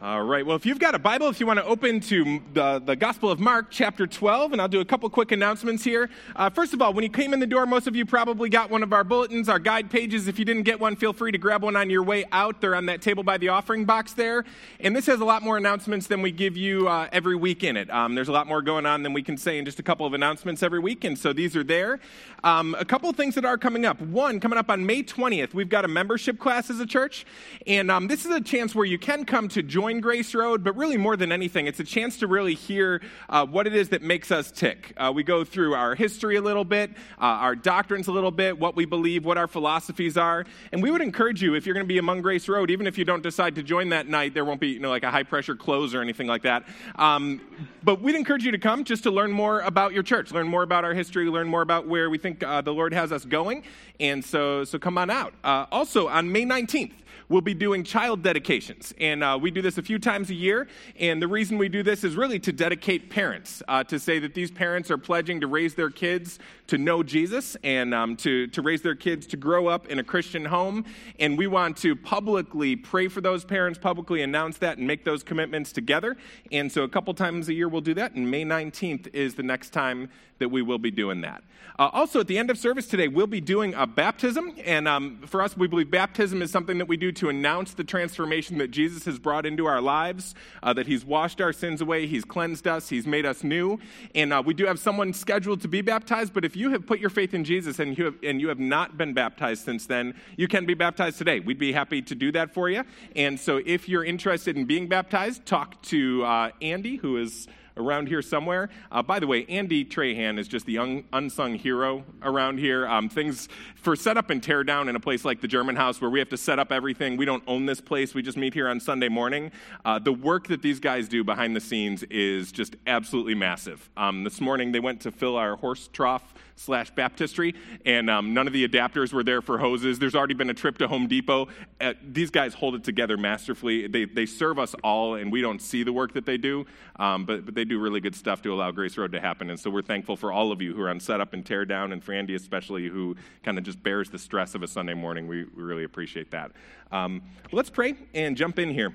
All right. Well, if you've got a Bible, if you want to open to the, the Gospel of Mark, chapter 12, and I'll do a couple quick announcements here. Uh, first of all, when you came in the door, most of you probably got one of our bulletins, our guide pages. If you didn't get one, feel free to grab one on your way out. They're on that table by the offering box there. And this has a lot more announcements than we give you uh, every week in it. Um, there's a lot more going on than we can say in just a couple of announcements every week, and so these are there. Um, a couple things that are coming up. One, coming up on May 20th, we've got a membership class as a church, and um, this is a chance where you can come to join Grace Road but really more than anything, it's a chance to really hear uh, what it is that makes us tick. Uh, we go through our history a little bit, uh, our doctrines a little bit, what we believe, what our philosophies are. And we would encourage you, if you're going to be among Grace Road, even if you don't decide to join that night, there won't be you know, like a high pressure close or anything like that. Um, but we'd encourage you to come just to learn more about your church, learn more about our history, learn more about where we think uh, the Lord has us going. And so, so come on out. Uh, also, on May 19th, we'll be doing child dedications. And uh, we do this a few times a year. And the reason we do this is really to dedicate parents, uh, to say that these parents are pledging to raise their kids to know Jesus and um, to, to raise their kids to grow up in a Christian home. And we want to publicly pray for those parents, publicly announce that, and make those commitments together. And so a couple times a year we'll do that. And May 19th is the next time that we will be doing that. Uh, also, at the end of service today, we'll be doing a baptism. And um, for us, we believe baptism is something that we do to announce the transformation that Jesus has brought into our lives, uh, that he's washed our sins away, he's cleansed us, he's made us new. And uh, we do have someone scheduled to be baptized, but if you have put your faith in Jesus and you have, and you have not been baptized since then, you can be baptized today. We'd be happy to do that for you. And so if you're interested in being baptized, talk to uh, Andy, who is around here somewhere. Uh, by the way, Andy Trahan is just the un- unsung hero around here. Um, things for setup and tear down in a place like the German House where we have to set up everything. We don't own this place. We just meet here on Sunday morning. Uh, the work that these guys do behind the scenes is just absolutely massive. Um, this morning they went to fill our horse trough slash baptistry, and um, none of the adapters were there for hoses. There's already been a trip to Home Depot. Uh, these guys hold it together masterfully. They, they serve us all, and we don't see the work that they do, um, but, but they do really good stuff to allow Grace Road to happen. And so we're thankful for all of you who are on setup and tear down, and for Andy especially, who kind of just bears the stress of a Sunday morning. We, we really appreciate that. Um, let's pray and jump in here.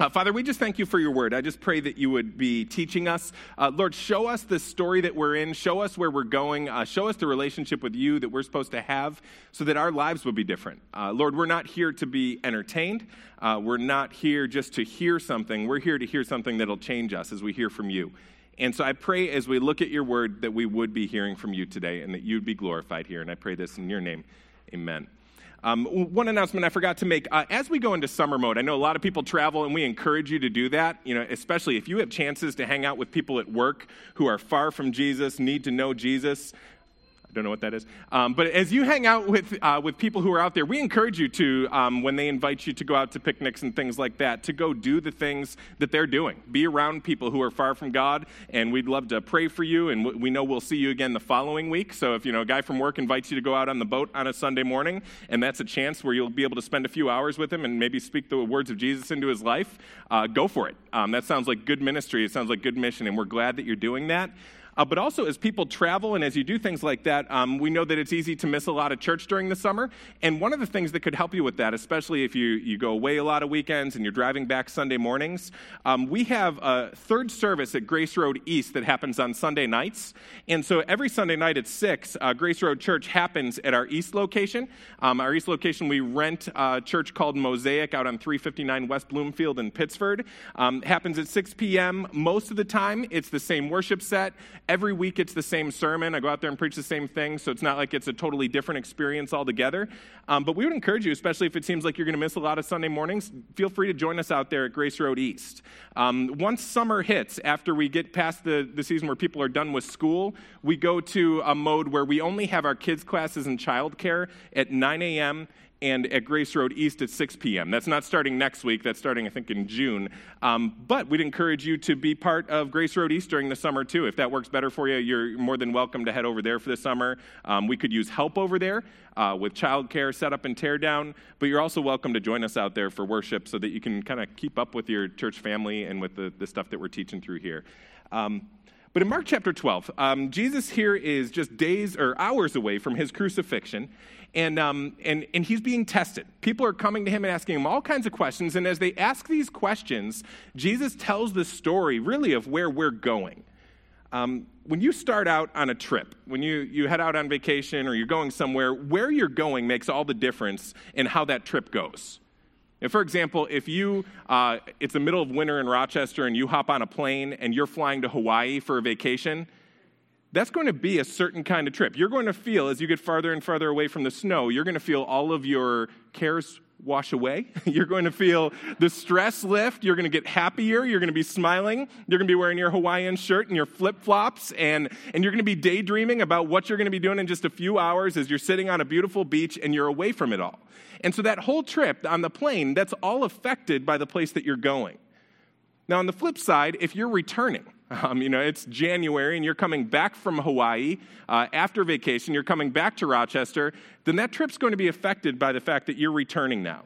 Uh, Father, we just thank you for your word. I just pray that you would be teaching us. Uh, Lord, show us the story that we're in. Show us where we're going. Uh, show us the relationship with you that we're supposed to have so that our lives will be different. Uh, Lord, we're not here to be entertained. Uh, we're not here just to hear something. We're here to hear something that'll change us as we hear from you. And so I pray as we look at your word that we would be hearing from you today and that you'd be glorified here. And I pray this in your name. Amen. Um, one announcement I forgot to make uh, as we go into summer mode, I know a lot of people travel and we encourage you to do that, you know, especially if you have chances to hang out with people at work who are far from Jesus, need to know Jesus. I don't know what that is. Um, but as you hang out with, uh, with people who are out there, we encourage you to, um, when they invite you to go out to picnics and things like that, to go do the things that they're doing. Be around people who are far from God, and we'd love to pray for you. And we know we'll see you again the following week. So if you know a guy from work invites you to go out on the boat on a Sunday morning, and that's a chance where you'll be able to spend a few hours with him and maybe speak the words of Jesus into his life, uh, go for it. Um, that sounds like good ministry. It sounds like good mission, and we're glad that you're doing that. Uh, but also, as people travel and as you do things like that, um, we know that it's easy to miss a lot of church during the summer. And one of the things that could help you with that, especially if you, you go away a lot of weekends and you're driving back Sunday mornings, um, we have a third service at Grace Road East that happens on Sunday nights. And so every Sunday night at 6, uh, Grace Road Church happens at our East location. Um, our East location, we rent a church called Mosaic out on 359 West Bloomfield in Pittsford. Um, happens at 6 p.m. Most of the time, it's the same worship set every week it's the same sermon. I go out there and preach the same thing, so it's not like it's a totally different experience altogether. Um, but we would encourage you, especially if it seems like you're going to miss a lot of Sunday mornings, feel free to join us out there at Grace Road East. Um, once summer hits, after we get past the, the season where people are done with school, we go to a mode where we only have our kids' classes and childcare at 9 a.m and at Grace Road East at 6 p.m. That's not starting next week, that's starting, I think, in June. Um, but we'd encourage you to be part of Grace Road East during the summer, too. If that works better for you, you're more than welcome to head over there for the summer. Um, we could use help over there uh, with childcare, setup, and teardown, but you're also welcome to join us out there for worship so that you can kind of keep up with your church family and with the, the stuff that we're teaching through here. Um, But in Mark chapter 12, um, Jesus here is just days or hours away from his crucifixion, and, um, and, and he's being tested. People are coming to him and asking him all kinds of questions, and as they ask these questions, Jesus tells the story really of where we're going. Um, when you start out on a trip, when you, you head out on vacation or you're going somewhere, where you're going makes all the difference in how that trip goes. And for example, if you, uh, it's the middle of winter in Rochester and you hop on a plane and you're flying to Hawaii for a vacation, that's going to be a certain kind of trip. You're going to feel, as you get farther and farther away from the snow, you're going to feel all of your cares wash away. You're going to feel the stress lift. You're going to get happier. You're going to be smiling. You're going to be wearing your Hawaiian shirt and your flip flops, and, and you're going to be daydreaming about what you're going to be doing in just a few hours as you're sitting on a beautiful beach and you're away from it all. And so that whole trip on the plane, that's all affected by the place that you're going. Now, on the flip side, if you're returning, um, you know, it's January and you're coming back from Hawaii uh, after vacation, you're coming back to Rochester, then that trip's going to be affected by the fact that you're returning now.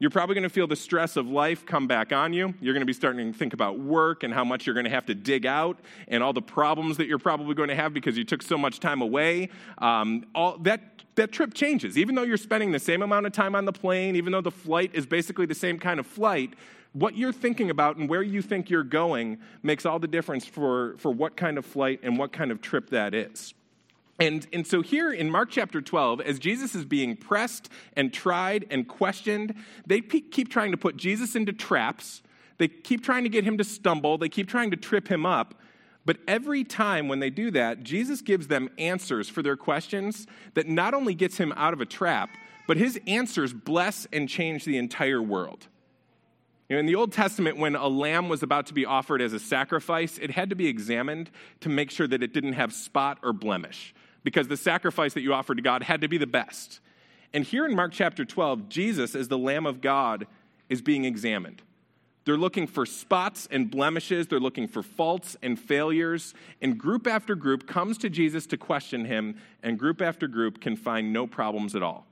You're probably going to feel the stress of life come back on you. You're going to be starting to think about work and how much you're going to have to dig out and all the problems that you're probably going to have because you took so much time away. Um, all, that, that trip changes. Even though you're spending the same amount of time on the plane, even though the flight is basically the same kind of flight, what you're thinking about and where you think you're going makes all the difference for, for what kind of flight and what kind of trip that is. And, and so, here in Mark chapter 12, as Jesus is being pressed and tried and questioned, they keep trying to put Jesus into traps. They keep trying to get him to stumble. They keep trying to trip him up. But every time when they do that, Jesus gives them answers for their questions that not only gets him out of a trap, but his answers bless and change the entire world. You know, in the Old Testament, when a lamb was about to be offered as a sacrifice, it had to be examined to make sure that it didn't have spot or blemish, because the sacrifice that you offered to God had to be the best. And here in Mark chapter 12, Jesus, as the Lamb of God, is being examined. They're looking for spots and blemishes, they're looking for faults and failures, and group after group comes to Jesus to question him, and group after group can find no problems at all.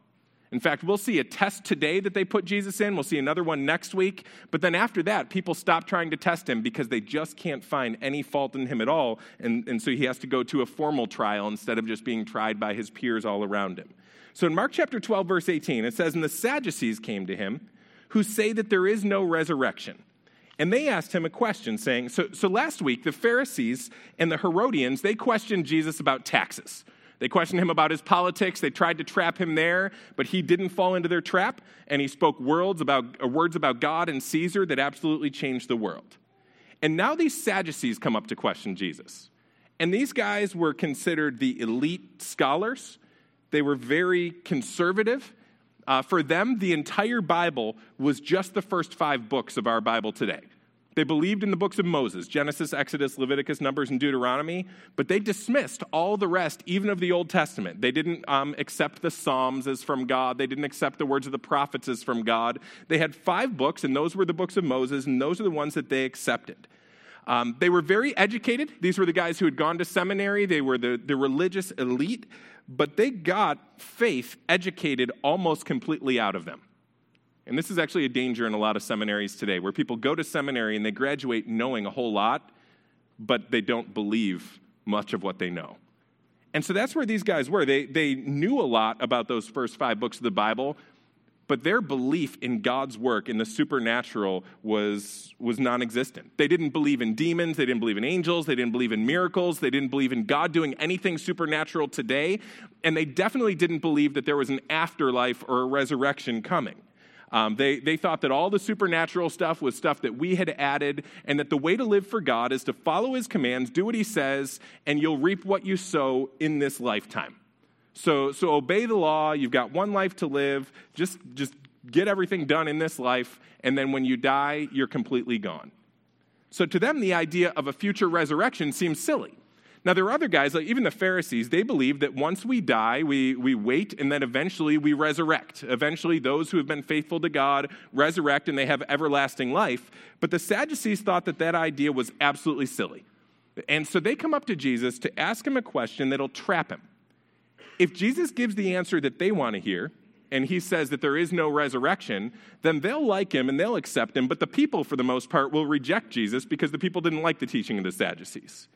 In fact, we'll see a test today that they put Jesus in. We'll see another one next week. But then after that, people stop trying to test him because they just can't find any fault in him at all. And, and so he has to go to a formal trial instead of just being tried by his peers all around him. So in Mark chapter 12, verse 18, it says, And the Sadducees came to him, who say that there is no resurrection. And they asked him a question, saying, So, so last week, the Pharisees and the Herodians, they questioned Jesus about taxes. They questioned him about his politics. They tried to trap him there, but he didn't fall into their trap, and he spoke words about, uh, words about God and Caesar that absolutely changed the world. And now these Sadducees come up to question Jesus. And these guys were considered the elite scholars. They were very conservative. Uh, for them, the entire Bible was just the first five books of our Bible today. They believed in the books of Moses Genesis, Exodus, Leviticus, Numbers, and Deuteronomy, but they dismissed all the rest, even of the Old Testament. They didn't um, accept the Psalms as from God, they didn't accept the words of the prophets as from God. They had five books, and those were the books of Moses, and those are the ones that they accepted. Um, they were very educated. These were the guys who had gone to seminary, they were the, the religious elite, but they got faith educated almost completely out of them. And this is actually a danger in a lot of seminaries today, where people go to seminary and they graduate knowing a whole lot, but they don't believe much of what they know. And so that's where these guys were. They, they knew a lot about those first five books of the Bible, but their belief in God's work, in the supernatural, was, was non existent. They didn't believe in demons, they didn't believe in angels, they didn't believe in miracles, they didn't believe in God doing anything supernatural today, and they definitely didn't believe that there was an afterlife or a resurrection coming. Um, they, they thought that all the supernatural stuff was stuff that we had added, and that the way to live for God is to follow His commands, do what He says, and you'll reap what you sow in this lifetime. So, so obey the law. You've got one life to live. Just, just get everything done in this life, and then when you die, you're completely gone. So to them, the idea of a future resurrection seems silly. Now, there are other guys, like even the Pharisees, they believe that once we die, we, we wait and then eventually we resurrect. Eventually, those who have been faithful to God resurrect and they have everlasting life. But the Sadducees thought that that idea was absolutely silly. And so they come up to Jesus to ask him a question that'll trap him. If Jesus gives the answer that they want to hear, and he says that there is no resurrection, then they'll like him and they'll accept him, but the people, for the most part, will reject Jesus because the people didn't like the teaching of the Sadducees.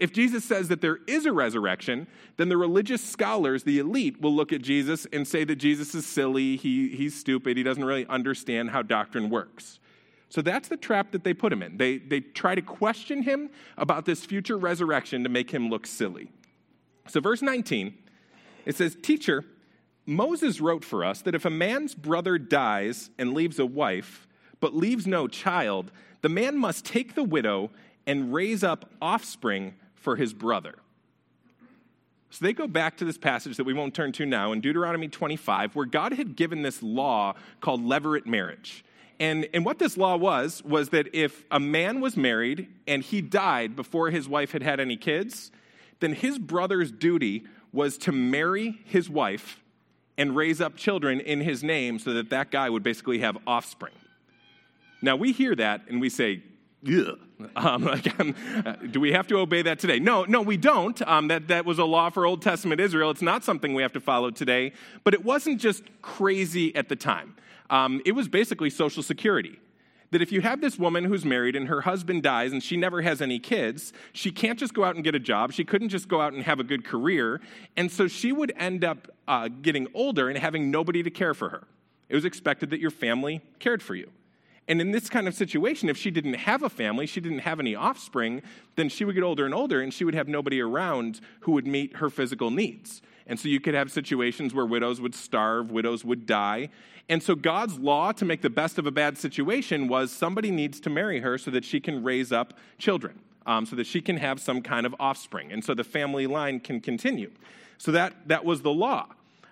If Jesus says that there is a resurrection, then the religious scholars, the elite, will look at Jesus and say that Jesus is silly, he, he's stupid, he doesn't really understand how doctrine works. So that's the trap that they put him in. They, they try to question him about this future resurrection to make him look silly. So, verse 19, it says, Teacher, Moses wrote for us that if a man's brother dies and leaves a wife, but leaves no child, the man must take the widow and raise up offspring for his brother. So they go back to this passage that we won't turn to now in Deuteronomy 25, where God had given this law called levirate marriage. And, and what this law was, was that if a man was married and he died before his wife had had any kids, then his brother's duty was to marry his wife and raise up children in his name so that that guy would basically have offspring. Now we hear that and we say, um, again, uh, do we have to obey that today? No, no, we don't. Um, that, that was a law for Old Testament Israel. It's not something we have to follow today. But it wasn't just crazy at the time, um, it was basically Social Security. That if you have this woman who's married and her husband dies and she never has any kids, she can't just go out and get a job. She couldn't just go out and have a good career. And so she would end up uh, getting older and having nobody to care for her. It was expected that your family cared for you. And in this kind of situation, if she didn't have a family, she didn't have any offspring, then she would get older and older and she would have nobody around who would meet her physical needs. And so you could have situations where widows would starve, widows would die. And so God's law to make the best of a bad situation was somebody needs to marry her so that she can raise up children, um, so that she can have some kind of offspring. And so the family line can continue. So that, that was the law.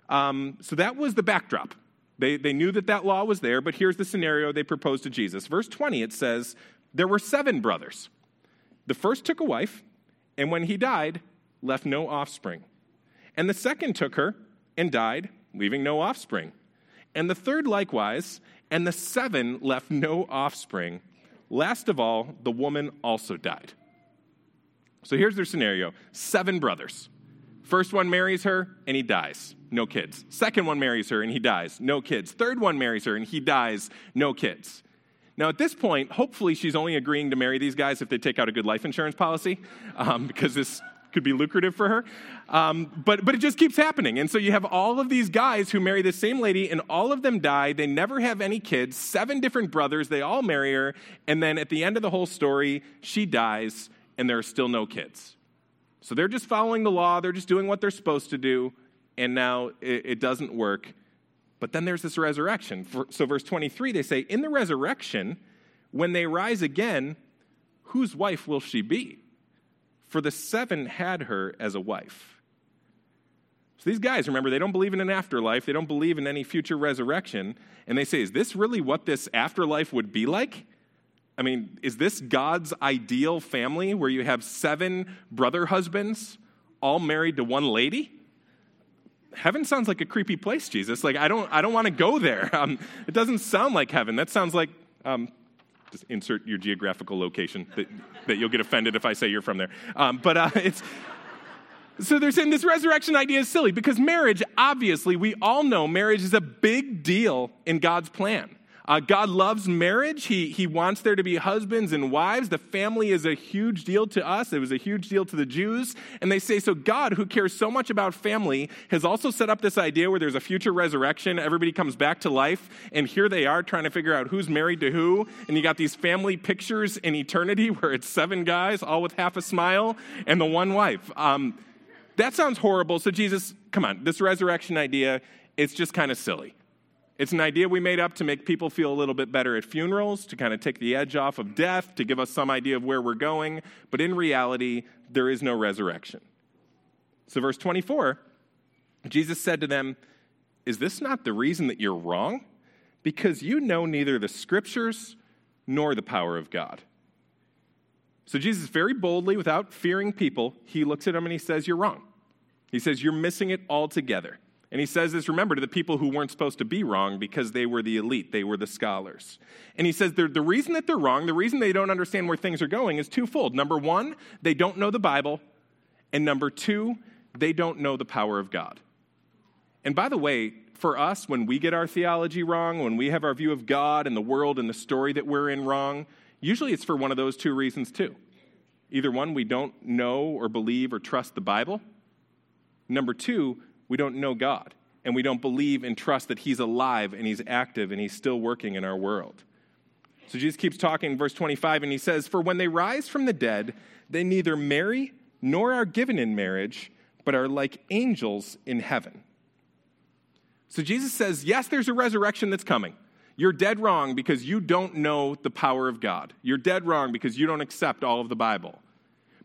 Um, so that was the backdrop. They, they knew that that law was there, but here's the scenario they proposed to Jesus. Verse 20, it says, There were seven brothers. The first took a wife, and when he died, left no offspring. And the second took her and died, leaving no offspring. And the third likewise, and the seven left no offspring. Last of all, the woman also died. So here's their scenario seven brothers. First one marries her and he dies, no kids. Second one marries her and he dies, no kids. Third one marries her and he dies, no kids. Now, at this point, hopefully she's only agreeing to marry these guys if they take out a good life insurance policy, um, because this could be lucrative for her. Um, but, but it just keeps happening. And so you have all of these guys who marry the same lady, and all of them die. They never have any kids, seven different brothers. They all marry her. And then at the end of the whole story, she dies, and there are still no kids. So they're just following the law, they're just doing what they're supposed to do, and now it, it doesn't work. But then there's this resurrection. So, verse 23, they say, In the resurrection, when they rise again, whose wife will she be? For the seven had her as a wife. So these guys, remember, they don't believe in an afterlife, they don't believe in any future resurrection. And they say, Is this really what this afterlife would be like? I mean, is this God's ideal family where you have seven brother husbands all married to one lady? Heaven sounds like a creepy place, Jesus. Like, I don't, I don't want to go there. Um, it doesn't sound like heaven. That sounds like, um, just insert your geographical location that, that you'll get offended if I say you're from there. Um, but uh, it's, so they're saying this resurrection idea is silly because marriage, obviously, we all know marriage is a big deal in God's plan. Uh, God loves marriage. He, he wants there to be husbands and wives. The family is a huge deal to us. It was a huge deal to the Jews. And they say, so God, who cares so much about family, has also set up this idea where there's a future resurrection. Everybody comes back to life. And here they are trying to figure out who's married to who. And you got these family pictures in eternity where it's seven guys, all with half a smile, and the one wife. Um, that sounds horrible. So, Jesus, come on, this resurrection idea, it's just kind of silly. It's an idea we made up to make people feel a little bit better at funerals, to kind of take the edge off of death, to give us some idea of where we're going. But in reality, there is no resurrection. So, verse 24, Jesus said to them, Is this not the reason that you're wrong? Because you know neither the scriptures nor the power of God. So, Jesus, very boldly, without fearing people, he looks at them and he says, You're wrong. He says, You're missing it altogether. And he says this, remember, to the people who weren't supposed to be wrong because they were the elite, they were the scholars. And he says the reason that they're wrong, the reason they don't understand where things are going is twofold. Number one, they don't know the Bible. And number two, they don't know the power of God. And by the way, for us, when we get our theology wrong, when we have our view of God and the world and the story that we're in wrong, usually it's for one of those two reasons too. Either one, we don't know or believe or trust the Bible. Number two, we don't know God and we don't believe and trust that He's alive and He's active and He's still working in our world. So Jesus keeps talking, verse 25, and He says, For when they rise from the dead, they neither marry nor are given in marriage, but are like angels in heaven. So Jesus says, Yes, there's a resurrection that's coming. You're dead wrong because you don't know the power of God. You're dead wrong because you don't accept all of the Bible.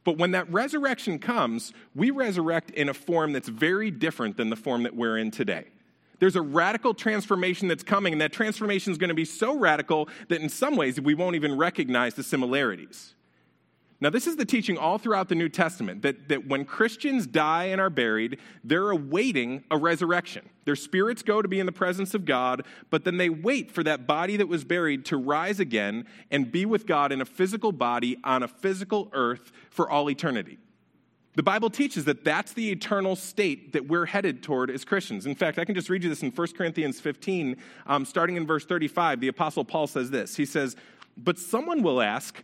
But when that resurrection comes, we resurrect in a form that's very different than the form that we're in today. There's a radical transformation that's coming, and that transformation is going to be so radical that in some ways we won't even recognize the similarities. Now, this is the teaching all throughout the New Testament that, that when Christians die and are buried, they're awaiting a resurrection. Their spirits go to be in the presence of God, but then they wait for that body that was buried to rise again and be with God in a physical body on a physical earth for all eternity. The Bible teaches that that's the eternal state that we're headed toward as Christians. In fact, I can just read you this in 1 Corinthians 15, um, starting in verse 35. The Apostle Paul says this He says, But someone will ask,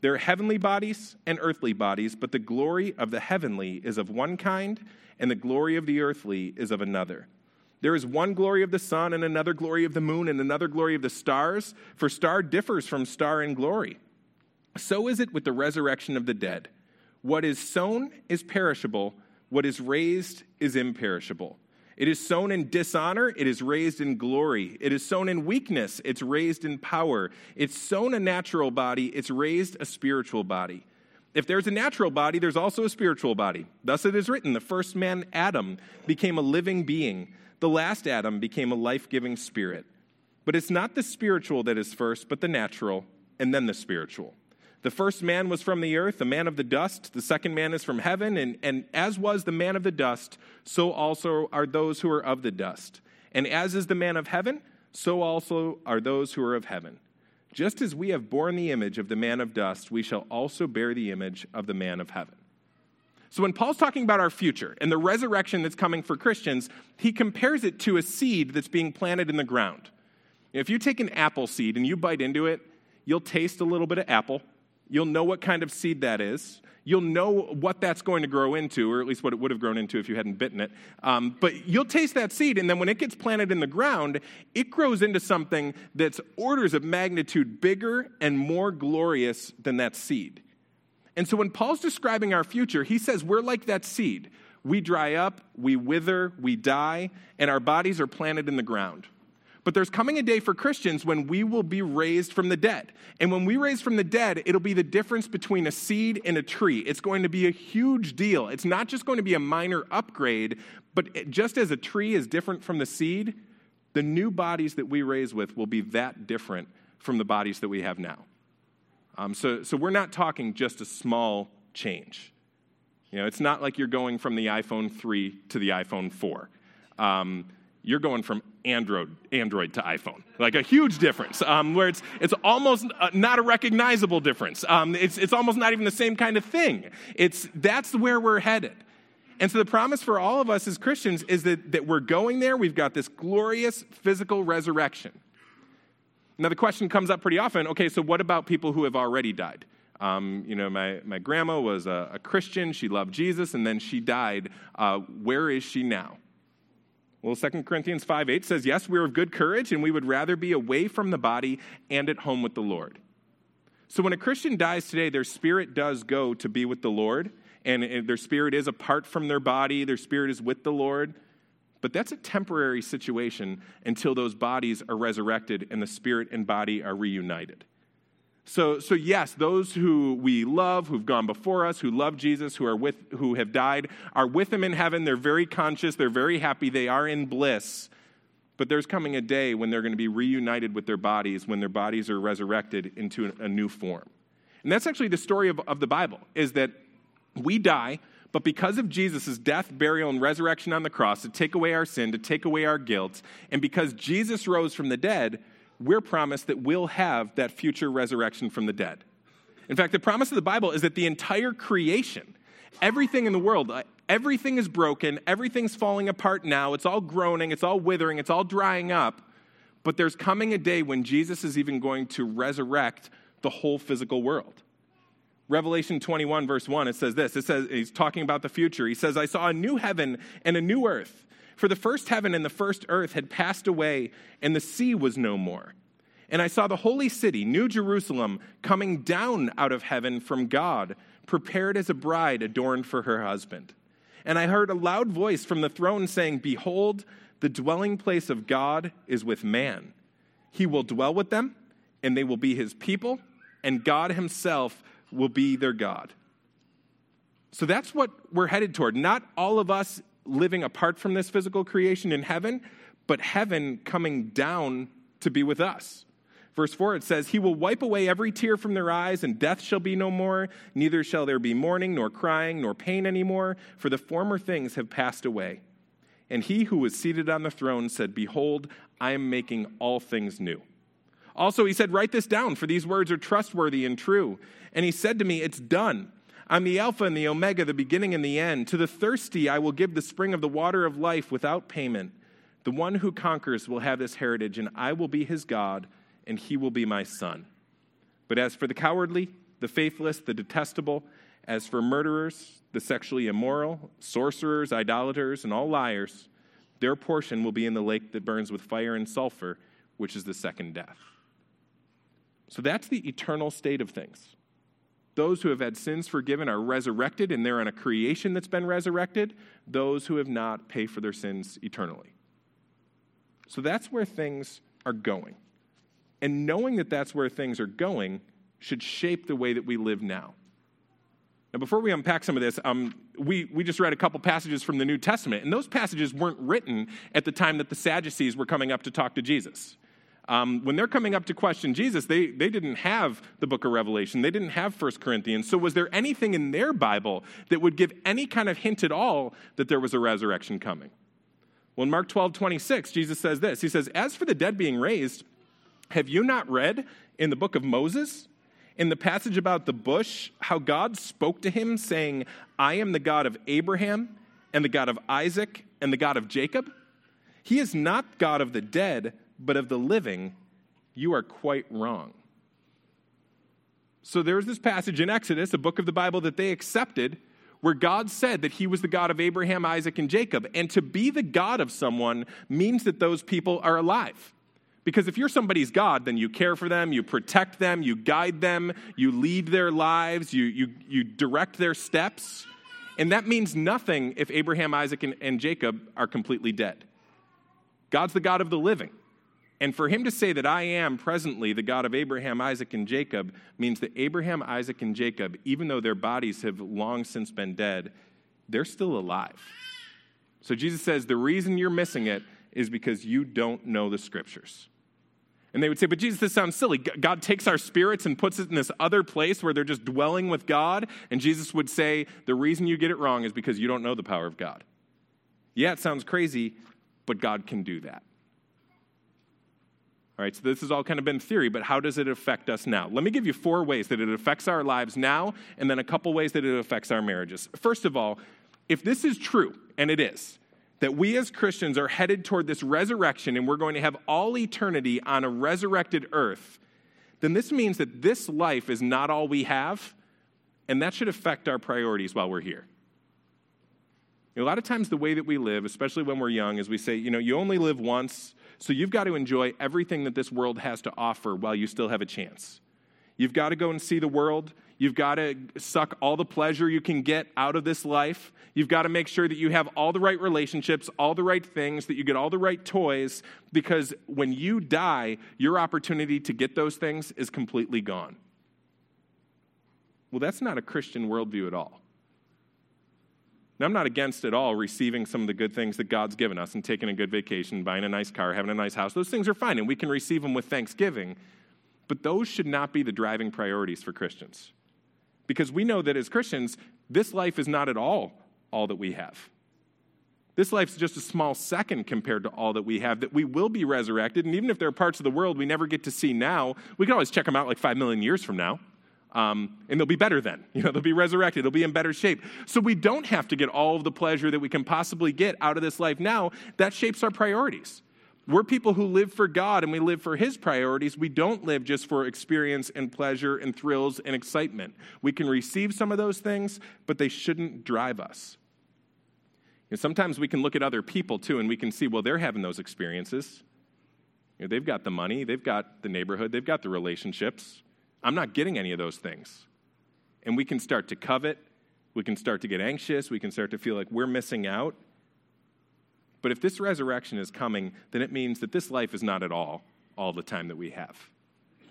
There are heavenly bodies and earthly bodies, but the glory of the heavenly is of one kind, and the glory of the earthly is of another. There is one glory of the sun, and another glory of the moon, and another glory of the stars, for star differs from star in glory. So is it with the resurrection of the dead. What is sown is perishable, what is raised is imperishable. It is sown in dishonor, it is raised in glory. It is sown in weakness, it's raised in power. It's sown a natural body, it's raised a spiritual body. If there's a natural body, there's also a spiritual body. Thus it is written the first man, Adam, became a living being, the last Adam became a life giving spirit. But it's not the spiritual that is first, but the natural, and then the spiritual. The first man was from the earth, the man of the dust. The second man is from heaven, and, and as was the man of the dust, so also are those who are of the dust. And as is the man of heaven, so also are those who are of heaven. Just as we have borne the image of the man of dust, we shall also bear the image of the man of heaven. So, when Paul's talking about our future and the resurrection that's coming for Christians, he compares it to a seed that's being planted in the ground. If you take an apple seed and you bite into it, you'll taste a little bit of apple, You'll know what kind of seed that is. You'll know what that's going to grow into, or at least what it would have grown into if you hadn't bitten it. Um, but you'll taste that seed, and then when it gets planted in the ground, it grows into something that's orders of magnitude bigger and more glorious than that seed. And so when Paul's describing our future, he says we're like that seed. We dry up, we wither, we die, and our bodies are planted in the ground. But there's coming a day for Christians when we will be raised from the dead. And when we raise from the dead, it'll be the difference between a seed and a tree. It's going to be a huge deal. It's not just going to be a minor upgrade, but just as a tree is different from the seed, the new bodies that we raise with will be that different from the bodies that we have now. Um, so, so we're not talking just a small change. You know, it's not like you're going from the iPhone 3 to the iPhone 4. Um, you're going from Android, Android to iPhone. Like a huge difference, um, where it's, it's almost uh, not a recognizable difference. Um, it's, it's almost not even the same kind of thing. It's, that's where we're headed. And so the promise for all of us as Christians is that, that we're going there. We've got this glorious physical resurrection. Now, the question comes up pretty often okay, so what about people who have already died? Um, you know, my, my grandma was a, a, Christian. She loved Jesus, and then she died. Uh, where is she now? Well, 2 Corinthians 5 8 says, Yes, we're of good courage, and we would rather be away from the body and at home with the Lord. So when a Christian dies today, their spirit does go to be with the Lord, and their spirit is apart from their body, their spirit is with the Lord. But that's a temporary situation until those bodies are resurrected and the spirit and body are reunited. So, so yes, those who we love, who've gone before us, who love Jesus, who are with, who have died, are with him in heaven. They're very conscious. They're very happy. They are in bliss. But there's coming a day when they're going to be reunited with their bodies, when their bodies are resurrected into a new form. And that's actually the story of, of the Bible, is that we die, But because of Jesus' death, burial, and resurrection on the cross to take away our sin, to take away our guilt, and because Jesus rose from the dead, we're promised that we'll have that future resurrection from the dead. In fact, the promise of the Bible is that the entire creation, everything in the world, uh, everything is broken, everything's falling apart now, it's all groaning, it's all withering, it's all drying up. But there's coming a day when Jesus is even going to resurrect the whole physical world. Revelation 21, verse 1, it says this. It says, he's talking about the future. He says, I saw a new heaven and a new earth. For the first heaven and the first earth had passed away, and the sea was no more. And I saw the holy city, New Jerusalem, coming down out of heaven from God, prepared as a bride adorned for her husband. And I heard a loud voice from the throne saying, Behold, the dwelling place of God is with man. He will dwell with them, and they will be his people, and God himself will be their God. So that's what we're headed toward. Not all of us living apart from this physical creation in heaven, but heaven coming down to be with us. Verse 4, it says, He will wipe away every tear from their eyes, and death shall be no more. Neither shall there be mourning, nor crying, nor pain anymore, for the former things have passed away. And he who was seated on the throne said, Behold, I am making all things new. Also, he said, Write this down, for these words are trustworthy and true. And he said to me, It's done. I'm the Alpha and the Omega, the beginning and the end. To the thirsty, I will give the spring of the water of life without payment. The one who conquers will have this heritage, and I will be his God, and he will be my son. But as for the cowardly, the faithless, the detestable, as for murderers, the sexually immoral, sorcerers, idolaters, and all liars, their portion will be in the lake that burns with fire and sulfur, which is the second death. So that's the eternal state of things. Those who have had sins forgiven are resurrected, and they're in a creation that's been resurrected. Those who have not pay for their sins eternally. So that's where things are going. And knowing that that's where things are going should shape the way that we live now. Now, before we unpack some of this, um, we, we just read a couple passages from the New Testament, and those passages weren't written at the time that the Sadducees were coming up to talk to Jesus. Um, when they're coming up to question Jesus, they, they didn't have the book of Revelation. They didn't have First Corinthians. So, was there anything in their Bible that would give any kind of hint at all that there was a resurrection coming? Well, in Mark 12, 26, Jesus says this He says, As for the dead being raised, have you not read in the book of Moses? In the passage about the bush, how God spoke to him, saying, I am the God of Abraham, and the God of Isaac, and the God of Jacob? He is not God of the dead, but of the living. You are quite wrong. So there's this passage in Exodus, a book of the Bible that they accepted, where God said that he was the God of Abraham, Isaac, and Jacob. And to be the God of someone means that those people are alive. Because if you're somebody's God, then you care for them, you protect them, you guide them, you lead their lives, you, you, you direct their steps. And that means nothing if Abraham, Isaac, and, and Jacob are completely dead. God's the God of the living. And for him to say that I am presently the God of Abraham, Isaac, and Jacob means that Abraham, Isaac, and Jacob, even though their bodies have long since been dead, they're still alive. So Jesus says the reason you're missing it is because you don't know the scriptures. And they would say, But Jesus, this sounds silly. God takes our spirits and puts it in this other place where they're just dwelling with God. And Jesus would say, The reason you get it wrong is because you don't know the power of God. Yeah, it sounds crazy, but God can do that. All right, so this has all kind of been theory, but how does it affect us now? Let me give you four ways that it affects our lives now, and then a couple ways that it affects our marriages. First of all, if this is true, and it is, that we as Christians are headed toward this resurrection and we're going to have all eternity on a resurrected earth, then this means that this life is not all we have, and that should affect our priorities while we're here. A lot of times, the way that we live, especially when we're young, is we say, you know, you only live once, so you've got to enjoy everything that this world has to offer while you still have a chance. You've got to go and see the world. You've got to suck all the pleasure you can get out of this life. You've got to make sure that you have all the right relationships, all the right things, that you get all the right toys, because when you die, your opportunity to get those things is completely gone. Well, that's not a Christian worldview at all. Now, I'm not against at all receiving some of the good things that God's given us and taking a good vacation, buying a nice car, having a nice house. Those things are fine, and we can receive them with thanksgiving. But those should not be the driving priorities for Christians. because we know that as Christians, this life is not at all all that we have. This life's just a small second compared to all that we have, that we will be resurrected. And even if there are parts of the world we never get to see now, we can always check them out like five million years from now. Um, and they'll be better then. You know, they'll be resurrected. They'll be in better shape. So we don't have to get all of the pleasure that we can possibly get out of this life now. That shapes our priorities. We're people who live for God and we live for His priorities. We don't live just for experience and pleasure and thrills and excitement. We can receive some of those things, but they shouldn't drive us. Sometimes we can look at other people too and we can see, well, they're having those experiences. You know, they've got the money, they've got the neighborhood, they've got the relationships. I'm not getting any of those things. And we can start to covet, we can start to get anxious, we can start to feel like we're missing out. But if this resurrection is coming, then it means that this life is not at all all the time that we have.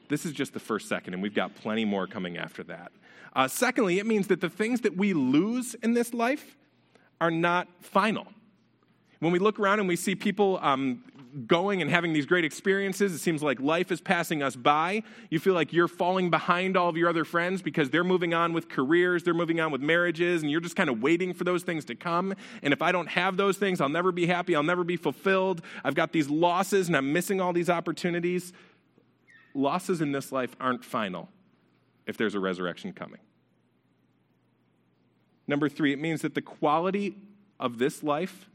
This is just the first second, and we've got plenty more coming after that. Uh, secondly, it means that the things that we lose in this life are not final. When we look around and we see people um, going and having these great experiences, it seems like life is passing us by. You feel like you're falling behind all of your other friends because they're moving on with careers, they're moving on with marriages, and you're just kind of waiting for those things to come. And if I don't have those things, I'll never be happy, I'll never be fulfilled. I've got these losses and I'm missing all these opportunities. Losses in this life aren't final if there's a resurrection coming. Number three, it means that the quality of this life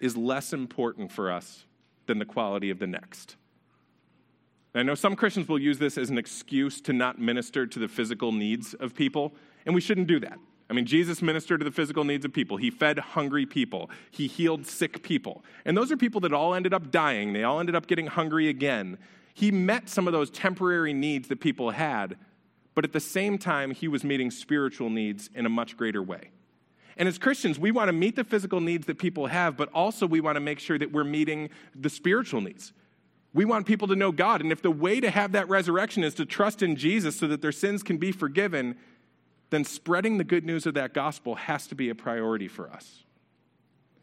is less important for us than the quality of the next. I know some Christians will use this as an excuse to not minister to the physical needs of people, and we shouldn't do that. I mean, Jesus ministered to the physical needs of people. He fed hungry people. He healed sick people. And those are people that all ended up dying. They all ended up getting hungry again. He met some of those temporary needs that people had, but at the same time, he was meeting spiritual needs in a much greater way. And as Christians, we want to meet the physical needs that people have, but also we want to make sure that we're meeting the spiritual needs. We want people to know God. And if the way to have that resurrection is to trust in Jesus so that their sins can be forgiven, then spreading the good news of that gospel has to be a priority for us.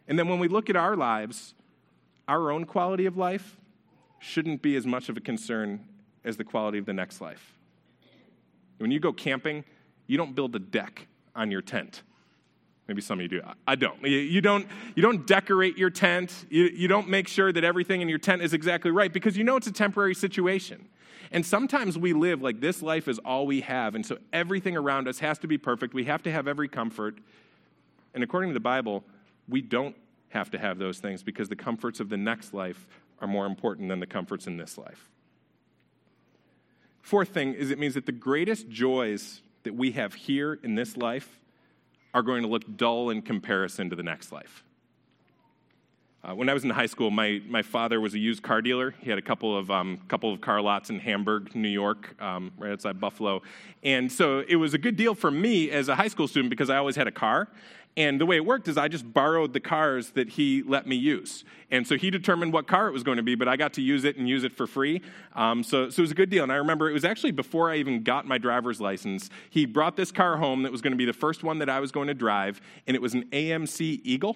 And then when we look at our lives, our own quality of life shouldn't be as much of a concern as the quality of the next life. When you go camping, you don't build a deck on your tent. Maybe some of you do. I don't. You don't, you don't decorate your tent. You, you don't make sure that everything in your tent is exactly right because you know it's a temporary situation. And sometimes we live like this life is all we have. And so everything around us has to be perfect. We have to have every comfort. And according to the Bible, we don't have to have those things because the comforts of the next life are more important than the comforts in this life. Fourth thing is it means that the greatest joys that we have here in this life are going to look dull in comparison to the next life. Uh, when I was in high school, my, my father was a used car dealer. He had a couple of, um, couple of car lots in Hamburg, New York, um, right outside Buffalo. And so it was a good deal for me as a high school student because I always had a car. And the way it worked is I just borrowed the cars that he let me use. And so he determined what car it was going to be, but I got to use it and use it for free. Um, so, so it was a good deal. And I remember it was actually before I even got my driver's license. He brought this car home that was going to be the first one that I was going to drive, and it was an AMC Eagle.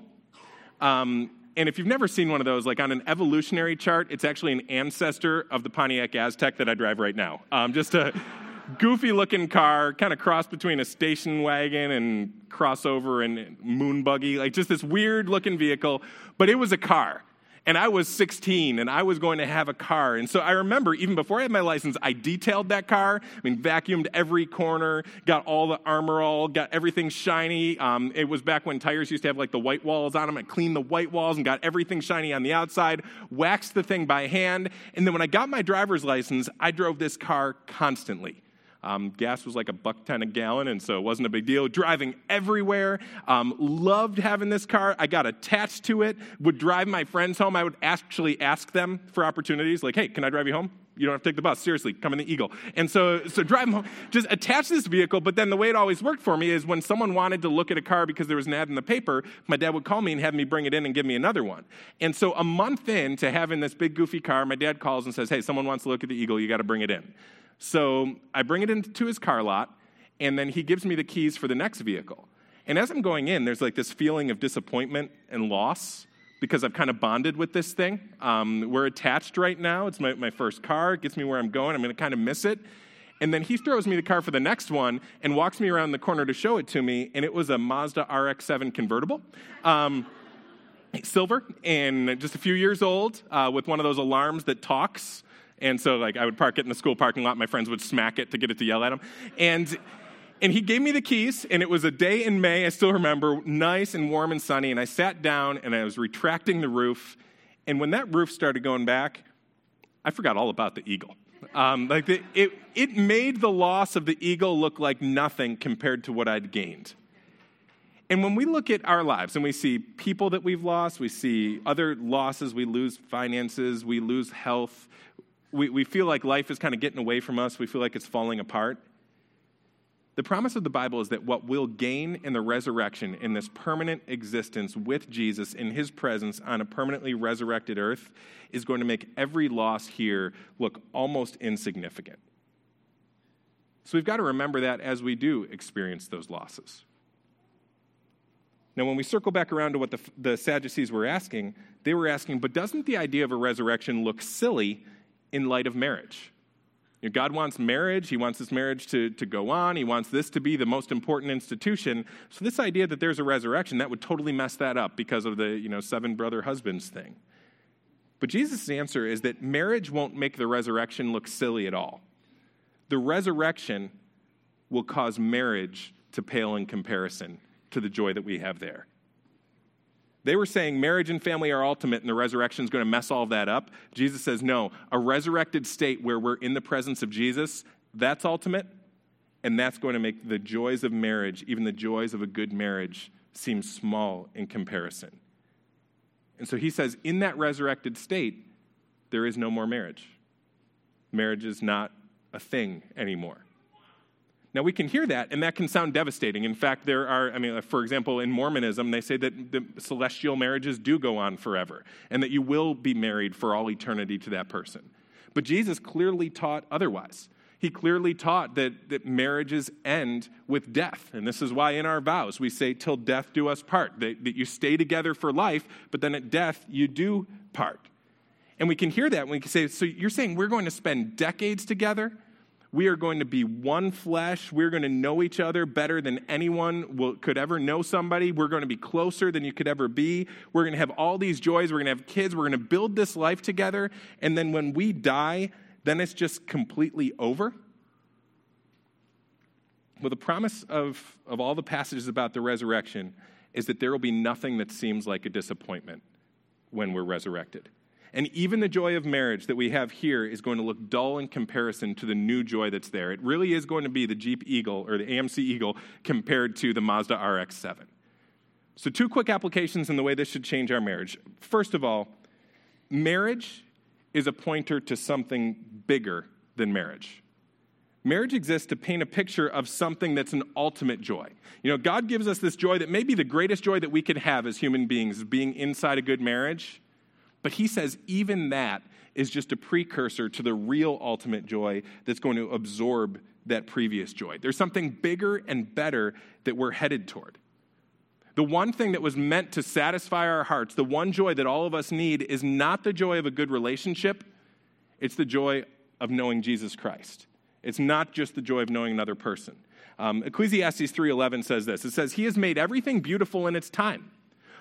Um, and if you've never seen one of those, like on an evolutionary chart, it's actually an ancestor of the Pontiac Aztek that I drive right now. Um, just a goofy looking car, kind of cross between a station wagon and crossover and moon buggy, like just this weird looking vehicle, but it was a car. And I was 16 and I was going to have a car. And so I remember even before I had my license, I detailed that car. I mean, vacuumed every corner, got all the armor all, got everything shiny. Um, it was back when tires used to have like the white walls on them. I cleaned the white walls and got everything shiny on the outside, waxed the thing by hand. And then when I got my driver's license, I drove this car constantly. Um, gas was like a buck ten a gallon, and so it wasn't a big deal. Driving everywhere. Um, loved having this car. I got attached to it. Would drive my friends home. I would actually ask them for opportunities, like, "Hey, can I drive you home?" You don't have to take the bus. Seriously, come in the Eagle. And so, so drive home, just attach this vehicle. But then the way it always worked for me is when someone wanted to look at a car because there was an ad in the paper, my dad would call me and have me bring it in and give me another one. And so a month in to having this big goofy car, my dad calls and says, "Hey, someone wants to look at the Eagle. You got to bring it in." So I bring it into his car lot, and then he gives me the keys for the next vehicle. And as I'm going in, there's like this feeling of disappointment and loss because I've kind of bonded with this thing. Um, we're attached right now. It's my, my first car. It gets me where I'm going. I'm going to kind of miss it. And then he throws me the car for the next one and walks me around the corner to show it to me, and it was a Mazda RX 7 convertible. Um, silver and just a few years old uh, with one of those alarms that talks. And so, like, I would park it in the school parking lot. My friends would smack it to get it to yell at them. And and he gave me the keys, and it was a day in May, I still remember, nice and warm and sunny. And I sat down and I was retracting the roof. And when that roof started going back, I forgot all about the eagle. Um, like the, it, it made the loss of the eagle look like nothing compared to what I'd gained. And when we look at our lives and we see people that we've lost, we see other losses, we lose finances, we lose health, we, we feel like life is kind of getting away from us, we feel like it's falling apart. The promise of the Bible is that what we'll gain in the resurrection, in this permanent existence with Jesus in his presence on a permanently resurrected earth, is going to make every loss here look almost insignificant. So we've got to remember that as we do experience those losses. Now, when we circle back around to what the, the Sadducees were asking, they were asking, but doesn't the idea of a resurrection look silly in light of marriage? You know, God wants marriage. He wants this marriage to, to go on. He wants this to be the most important institution. So, this idea that there's a resurrection, that would totally mess that up because of the you know, seven brother husbands thing. But Jesus' answer is that marriage won't make the resurrection look silly at all. The resurrection will cause marriage to pale in comparison to the joy that we have there. They were saying marriage and family are ultimate and the resurrection is going to mess all of that up. Jesus says, no, a resurrected state where we're in the presence of Jesus, that's ultimate. And that's going to make the joys of marriage, even the joys of a good marriage, seem small in comparison. And so he says, in that resurrected state, there is no more marriage. Marriage is not a thing anymore. Now, we can hear that, and that can sound devastating. In fact, there are, I mean, for example, in Mormonism, they say that the celestial marriages do go on forever, and that you will be married for all eternity to that person. But Jesus clearly taught otherwise. He clearly taught that, that marriages end with death. And this is why in our vows we say, till death do us part, that, that you stay together for life, but then at death you do part. And we can hear that when we can say, so you're saying we're going to spend decades together? We are going to be one flesh. We're going to know each other better than anyone will, could ever know somebody. We're going to be closer than you could ever be. We're going to have all these joys. We're going to have kids. We're going to build this life together. And then when we die, then it's just completely over. Well, the promise of, of all the passages about the resurrection is that there will be nothing that seems like a disappointment when we're resurrected. And even the joy of marriage that we have here is going to look dull in comparison to the new joy that's there. It really is going to be the Jeep Eagle or the AMC Eagle compared to the Mazda RX 7. So, two quick applications in the way this should change our marriage. First of all, marriage is a pointer to something bigger than marriage. Marriage exists to paint a picture of something that's an ultimate joy. You know, God gives us this joy that may be the greatest joy that we could have as human beings, being inside a good marriage. But he says even that is just a precursor to the real ultimate joy that's going to absorb that previous joy. There's something bigger and better that we're headed toward. The one thing that was meant to satisfy our hearts, the one joy that all of us need, is not the joy of a good relationship, it's the joy of knowing Jesus Christ. It's not just the joy of knowing another person. Um, Ecclesiastes 3:11 says this. It says, "He has made everything beautiful in its time.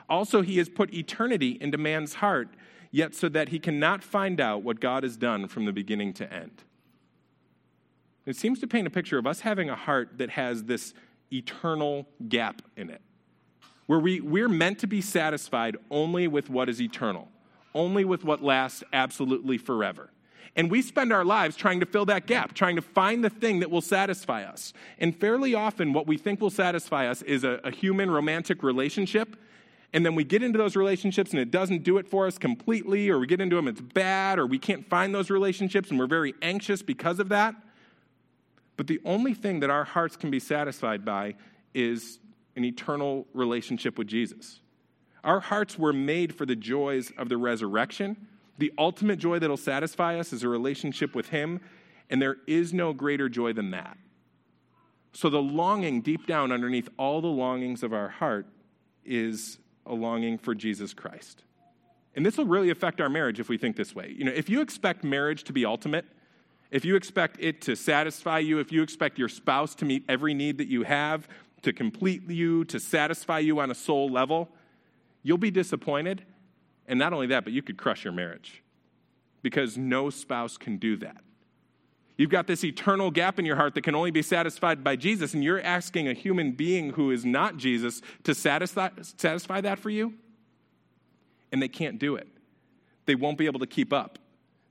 Also, he has put eternity into man's heart, yet so that he cannot find out what God has done from the beginning to end. It seems to paint a picture of us having a heart that has this eternal gap in it, where we, we're meant to be satisfied only with what is eternal, only with what lasts absolutely forever. And we spend our lives trying to fill that gap, trying to find the thing that will satisfy us. And fairly often, what we think will satisfy us is a, a human romantic relationship and then we get into those relationships and it doesn't do it for us completely, or we get into them, it's bad, or we can't find those relationships and we're very anxious because of that. But the only thing that our hearts can be satisfied by is an eternal relationship with Jesus. Our hearts were made for the joys of the resurrection. The ultimate joy that'll satisfy us is a relationship with Him, and there is no greater joy than that. So, the longing deep down underneath all the longings of our heart is a longing for Jesus Christ. And this will really affect our marriage if we think this way. You know, if you expect marriage to be ultimate, if you expect it to satisfy you, if you expect your spouse to meet every need that you have, to complete you, to satisfy you on a soul level, you'll be disappointed. And not only that, but you could crush your marriage because no spouse can do that. You've got this eternal gap in your heart that can only be satisfied by Jesus, and you're asking a human being who is not Jesus to satisfy, satisfy that for you? And they can't do it. They won't be able to keep up.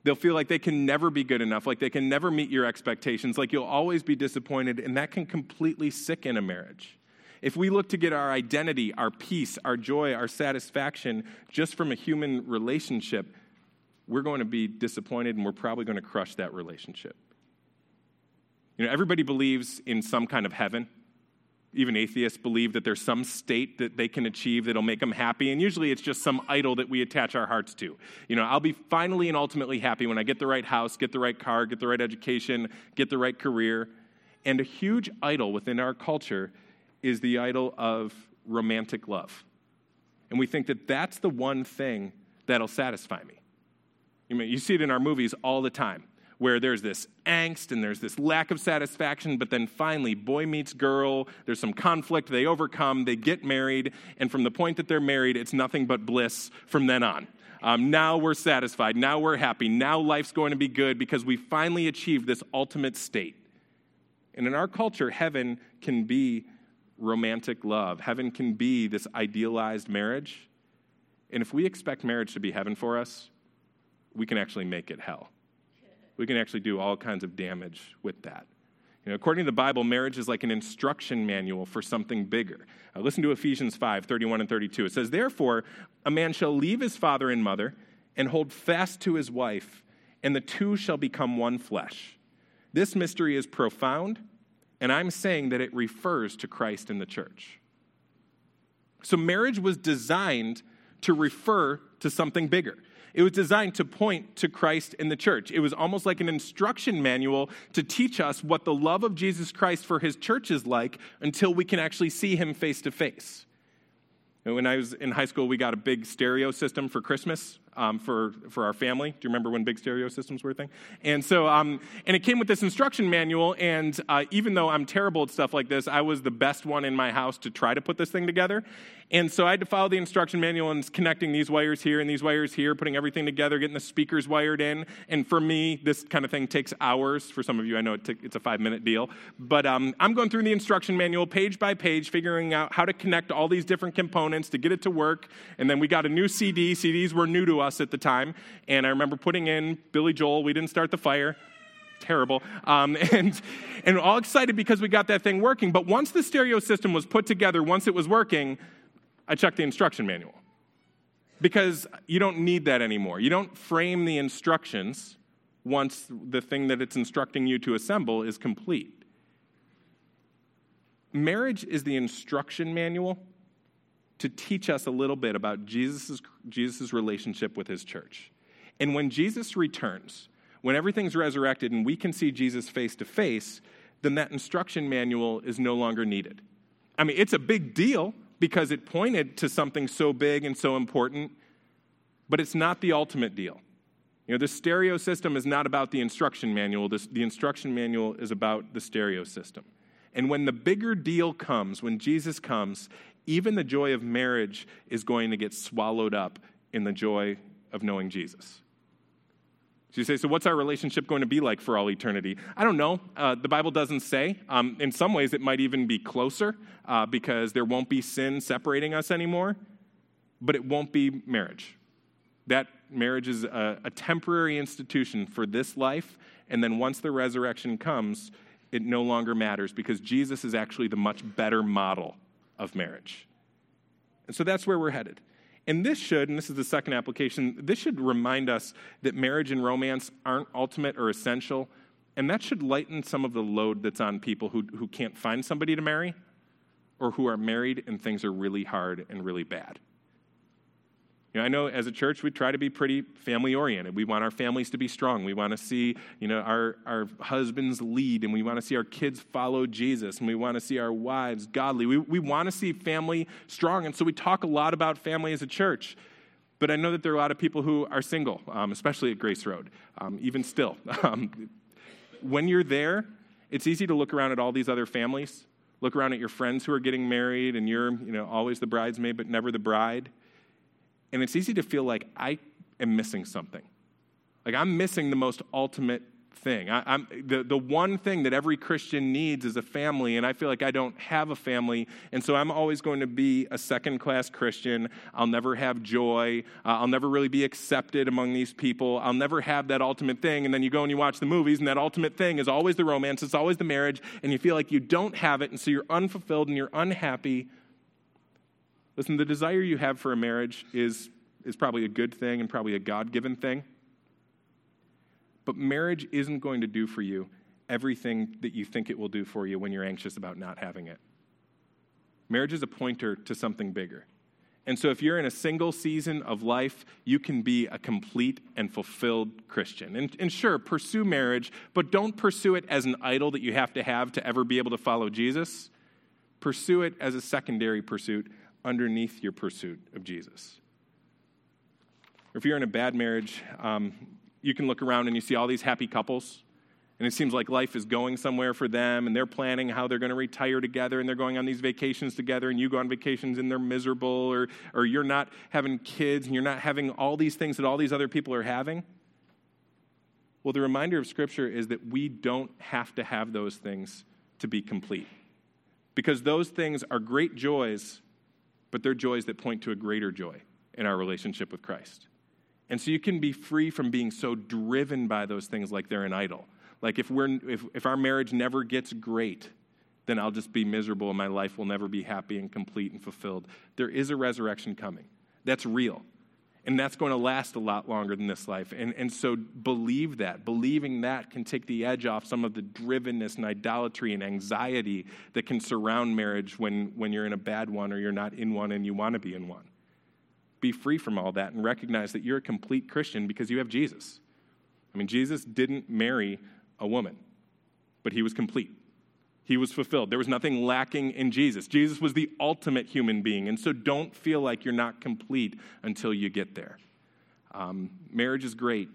They'll feel like they can never be good enough, like they can never meet your expectations, like you'll always be disappointed, and that can completely sicken a marriage. If we look to get our identity, our peace, our joy, our satisfaction just from a human relationship, we're going to be disappointed and we're probably going to crush that relationship. You know, everybody believes in some kind of heaven. Even atheists believe that there's some state that they can achieve that'll make them happy, and usually it's just some idol that we attach our hearts to. You know, I'll be finally and ultimately happy when I get the right house, get the right car, get the right education, get the right career. And a huge idol within our culture is the idol of romantic love. And we think that that's the one thing that'll satisfy me. You, mean, you see it in our movies all the time, where there's this angst and there's this lack of satisfaction, but then finally, boy meets girl, there's some conflict, they overcome, they get married, and from the point that they're married, it's nothing but bliss from then on. Um, now we're satisfied, now we're happy, now life's going to be good because we finally achieved this ultimate state. And in our culture, heaven can be romantic love. Heaven can be this idealized marriage. And if we expect marriage to be heaven for us, we can actually make it hell. We can actually do all kinds of damage with that. You know, according to the Bible, marriage is like an instruction manual for something bigger. Uh, listen to Ephesians 5 31 and 32. It says, Therefore, a man shall leave his father and mother and hold fast to his wife, and the two shall become one flesh. This mystery is profound and I'm saying that it refers to Christ in the church. So marriage was designed to refer to something bigger. It was designed to point to Christ in the church. It was almost like an instruction manual to teach us what the love of Jesus Christ for his church is like until we can actually see him face to face. When I was in high school, we got a big stereo system for Christmas um, for, for our family. Do you remember when big stereo systems were a thing? And so, um, and it came with this instruction manual. And uh, even though I'm terrible at stuff like this, I was the best one in my house to try to put this thing together. And so I had to follow the instruction manual and connecting these wires here and these wires here, putting everything together, getting the speakers wired in. And for me, this kind of thing takes hours. For some of you, I know it t- it's a five minute deal. But um, I'm going through the instruction manual page by page, figuring out how to connect all these different components to get it to work. And then we got a new CD. CDs were new to us at the time. And I remember putting in Billy Joel, We Didn't Start the Fire terrible. Um, and, and all excited because we got that thing working. But once the stereo system was put together, once it was working, I checked the instruction manual because you don't need that anymore. You don't frame the instructions once the thing that it's instructing you to assemble is complete. Marriage is the instruction manual to teach us a little bit about Jesus' Jesus's relationship with his church. And when Jesus returns, when everything's resurrected and we can see Jesus face to face, then that instruction manual is no longer needed. I mean, it's a big deal because it pointed to something so big and so important, but it's not the ultimate deal. You know, the stereo system is not about the instruction manual, the instruction manual is about the stereo system. And when the bigger deal comes, when Jesus comes, even the joy of marriage is going to get swallowed up in the joy of knowing Jesus. So you say, so what's our relationship going to be like for all eternity? I don't know. Uh, the Bible doesn't say. Um, in some ways, it might even be closer uh, because there won't be sin separating us anymore, but it won't be marriage. That marriage is a, a temporary institution for this life, and then once the resurrection comes, it no longer matters because Jesus is actually the much better model of marriage. And so that's where we're headed. And this should, and this is the second application, this should remind us that marriage and romance aren't ultimate or essential. And that should lighten some of the load that's on people who, who can't find somebody to marry or who are married and things are really hard and really bad. You know, I know as a church we try to be pretty family oriented. We want our families to be strong. We want to see, you know, our, our husbands lead and we want to see our kids follow Jesus and we want to see our wives godly. We, we want to see family strong. And so we talk a lot about family as a church. But I know that there are a lot of people who are single, um, especially at Grace Road, um, even still. Um, when you're there, it's easy to look around at all these other families, look around at your friends who are getting married, and you're, you know, always the bridesmaid but never the bride. And it's easy to feel like I am missing something. Like I'm missing the most ultimate thing. I, am the, the one thing that every Christian needs is a family, and I feel like I don't have a family, and so I'm always going to be a second class Christian. I'll never have joy. Uh, I'll never really be accepted among these people. I'll never have that ultimate thing. And then you go and you watch the movies, and that ultimate thing is always the romance, it's always the marriage, and you feel like you don't have it, and so you're unfulfilled and you're unhappy. Listen, the desire you have for a marriage is, is probably a good thing and probably a God given thing. But marriage isn't going to do for you everything that you think it will do for you when you're anxious about not having it. Marriage is a pointer to something bigger. And so, if you're in a single season of life, you can be a complete and fulfilled Christian. And, and, sure, pursue marriage, but don't pursue it as an idol that you have to have to ever be able to follow Jesus. Pursue it as a secondary pursuit underneath your pursuit of Jesus. If you're in a bad marriage, um, you can look around and you see all these happy couples, and it seems like life is going somewhere for them, and they're planning how they're going to retire together, and they're going on these vacations together, and you go on vacations and they're miserable, or, or you're not having kids, and you're not having all these things that all these other people are having. Well, the reminder of Scripture is that we don't have to have those things to be complete. Because those things are great joys, but they're joys that point to a greater joy in our relationship with Christ. And so you can be free from being so driven by those things like they're an idol. Like if, we're, if, if our marriage never gets great, then I'll just be miserable and my life will never be happy and complete and fulfilled. There is a resurrection coming. That's real. And that's going to last a lot longer than this life. And, and so believe that. Believing that can take the edge off some of the drivenness and idolatry and anxiety that can surround marriage when, when you're in a bad one or you're not in one and you want to be in one be free from all that and recognize that you're a complete Christian because you have Jesus. I mean, Jesus didn't marry a woman, but he was complete. He was fulfilled. There was nothing lacking in Jesus. Jesus was the ultimate human being. And so don't feel like you're not complete until you get there. Um, marriage is great,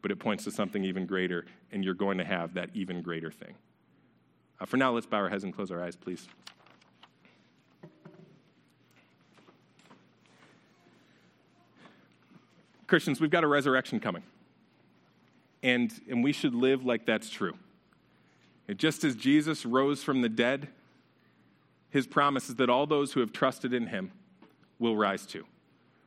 but it points to something even greater, and you're going to have that even greater thing. Uh, for now, let's bow our heads and close our eyes, please. Christians, we've got a resurrection coming. And, and we should live like that's true. And just as Jesus rose from the dead, his promise is that all those who have trusted in him will rise too.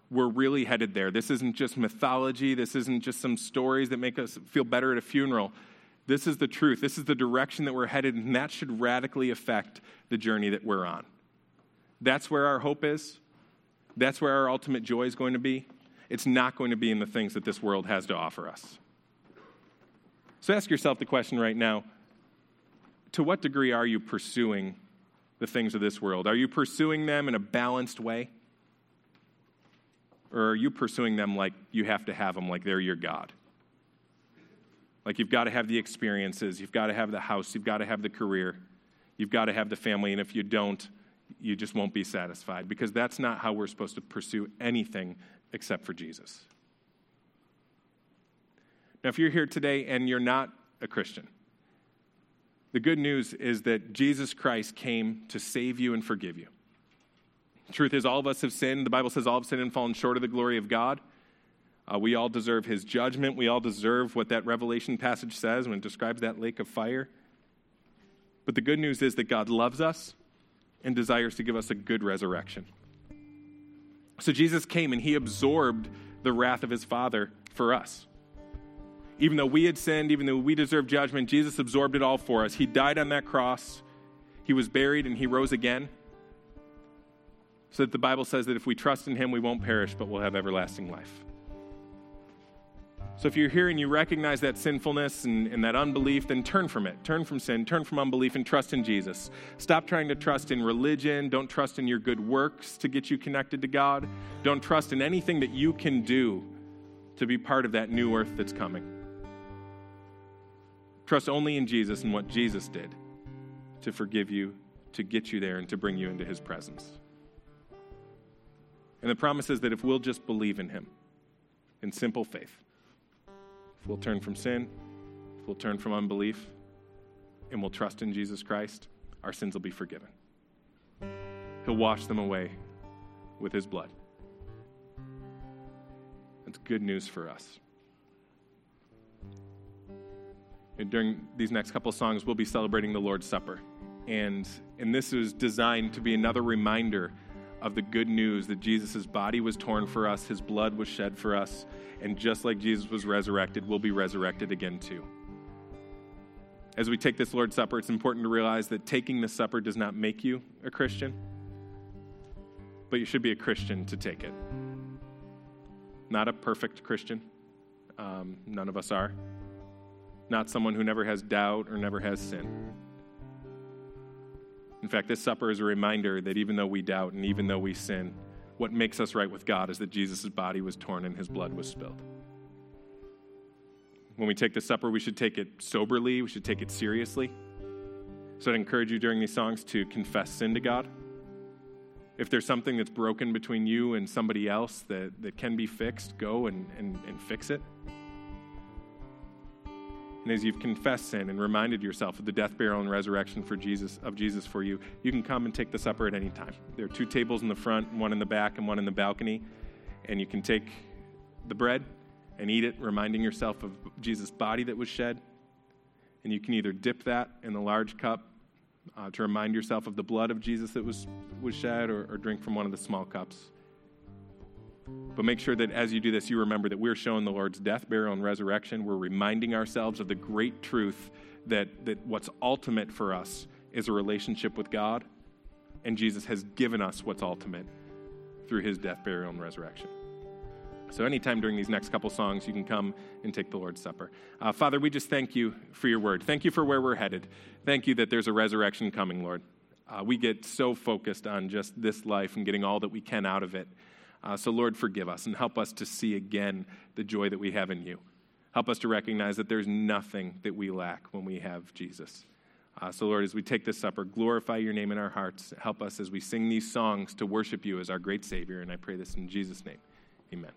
We're really headed there. This isn't just mythology, this isn't just some stories that make us feel better at a funeral. This is the truth. This is the direction that we're headed, and that should radically affect the journey that we're on. That's where our hope is. That's where our ultimate joy is going to be. It's not going to be in the things that this world has to offer us. So ask yourself the question right now to what degree are you pursuing the things of this world? Are you pursuing them in a balanced way? Or are you pursuing them like you have to have them, like they're your God? Like you've got to have the experiences, you've got to have the house, you've got to have the career, you've got to have the family, and if you don't, you just won't be satisfied because that's not how we're supposed to pursue anything except for Jesus. Now, if you're here today and you're not a Christian, the good news is that Jesus Christ came to save you and forgive you. truth is, all of us have sinned. The Bible says all have sinned and fallen short of the glory of God. Uh, we all deserve his judgment. We all deserve what that Revelation passage says when it describes that lake of fire. But the good news is that God loves us and desires to give us a good resurrection. So Jesus came and he absorbed the wrath of his Father for us. Even though we had sinned, even though we deserved judgment, Jesus absorbed it all for us. He died on that cross, he was buried, and he rose again. So that the Bible says that if we trust in him, we won't perish, but we'll have everlasting life. So if you're here and you recognize that sinfulness and, and, that unbelief, then turn from it. Turn from sin, turn from unbelief, and trust in Jesus. Stop trying to trust in religion. Don't trust in your good works to get you connected to God. Don't trust in anything that you can do to be part of that new earth that's coming. Trust only in Jesus and what Jesus did to forgive you, to get you there, and to bring you into his presence. And the promise is that if we'll just believe in him in simple faith, if we'll turn from sin, If we'll turn from unbelief and we'll trust in Jesus Christ, our sins will be forgiven. He'll wash them away with his blood. That's good news for us. During these next couple songs, we'll be celebrating the Lord's Supper. And, and this is designed to be another reminder of the good news that Jesus' body was torn for us, his blood was shed for us, and just like Jesus was resurrected, we'll be resurrected again too. As we take this Lord's Supper, it's important to realize that taking the supper does not make you a Christian, but you should be a Christian to take it. Not a perfect Christian. Um, none of us are. Not someone who never has doubt or never has sin. In fact, this supper is a reminder that even though we doubt and even though we sin, what makes us right with God is that Jesus' body was torn and his blood was spilled. When we take the supper, we should take it soberly, we should take it seriously. So I'd encourage you during these songs to confess sin to God. If there's something that's broken between you and somebody else that, that can be fixed, go and, and, and fix it. And as you've confessed sin and reminded yourself of the death, burial, and resurrection for Jesus of Jesus for you, you can come and take the supper at any time. There are two tables in the front, one in the back, and one in the balcony. And you can take the bread and eat it, reminding yourself of Jesus' body that was shed. And you can either dip that in the large cup uh, to remind yourself of the blood of Jesus that was, was shed, or, or drink from one of the small cups. But make sure that as you do this, you remember that we're showing the Lord's death, burial, and resurrection. We're reminding ourselves of the great truth that, that what's ultimate for us is a relationship with God, and Jesus has given us what's ultimate through his death, burial, and resurrection. So, anytime during these next couple songs, you can come and take the Lord's Supper. Uh, Father, we just thank you for your word. Thank you for where we're headed. Thank you that there's a resurrection coming, Lord. Uh, we get so focused on just this life and getting all that we can out of it. Uh, so, Lord, forgive us and help us to see again the joy that we have in you. Help us to recognize that there's nothing that we lack when we have Jesus. Uh, so, Lord, as we take this supper, glorify your name in our hearts. Help us as we sing these songs to worship you as our great Savior. And I pray this in Jesus' name. Amen.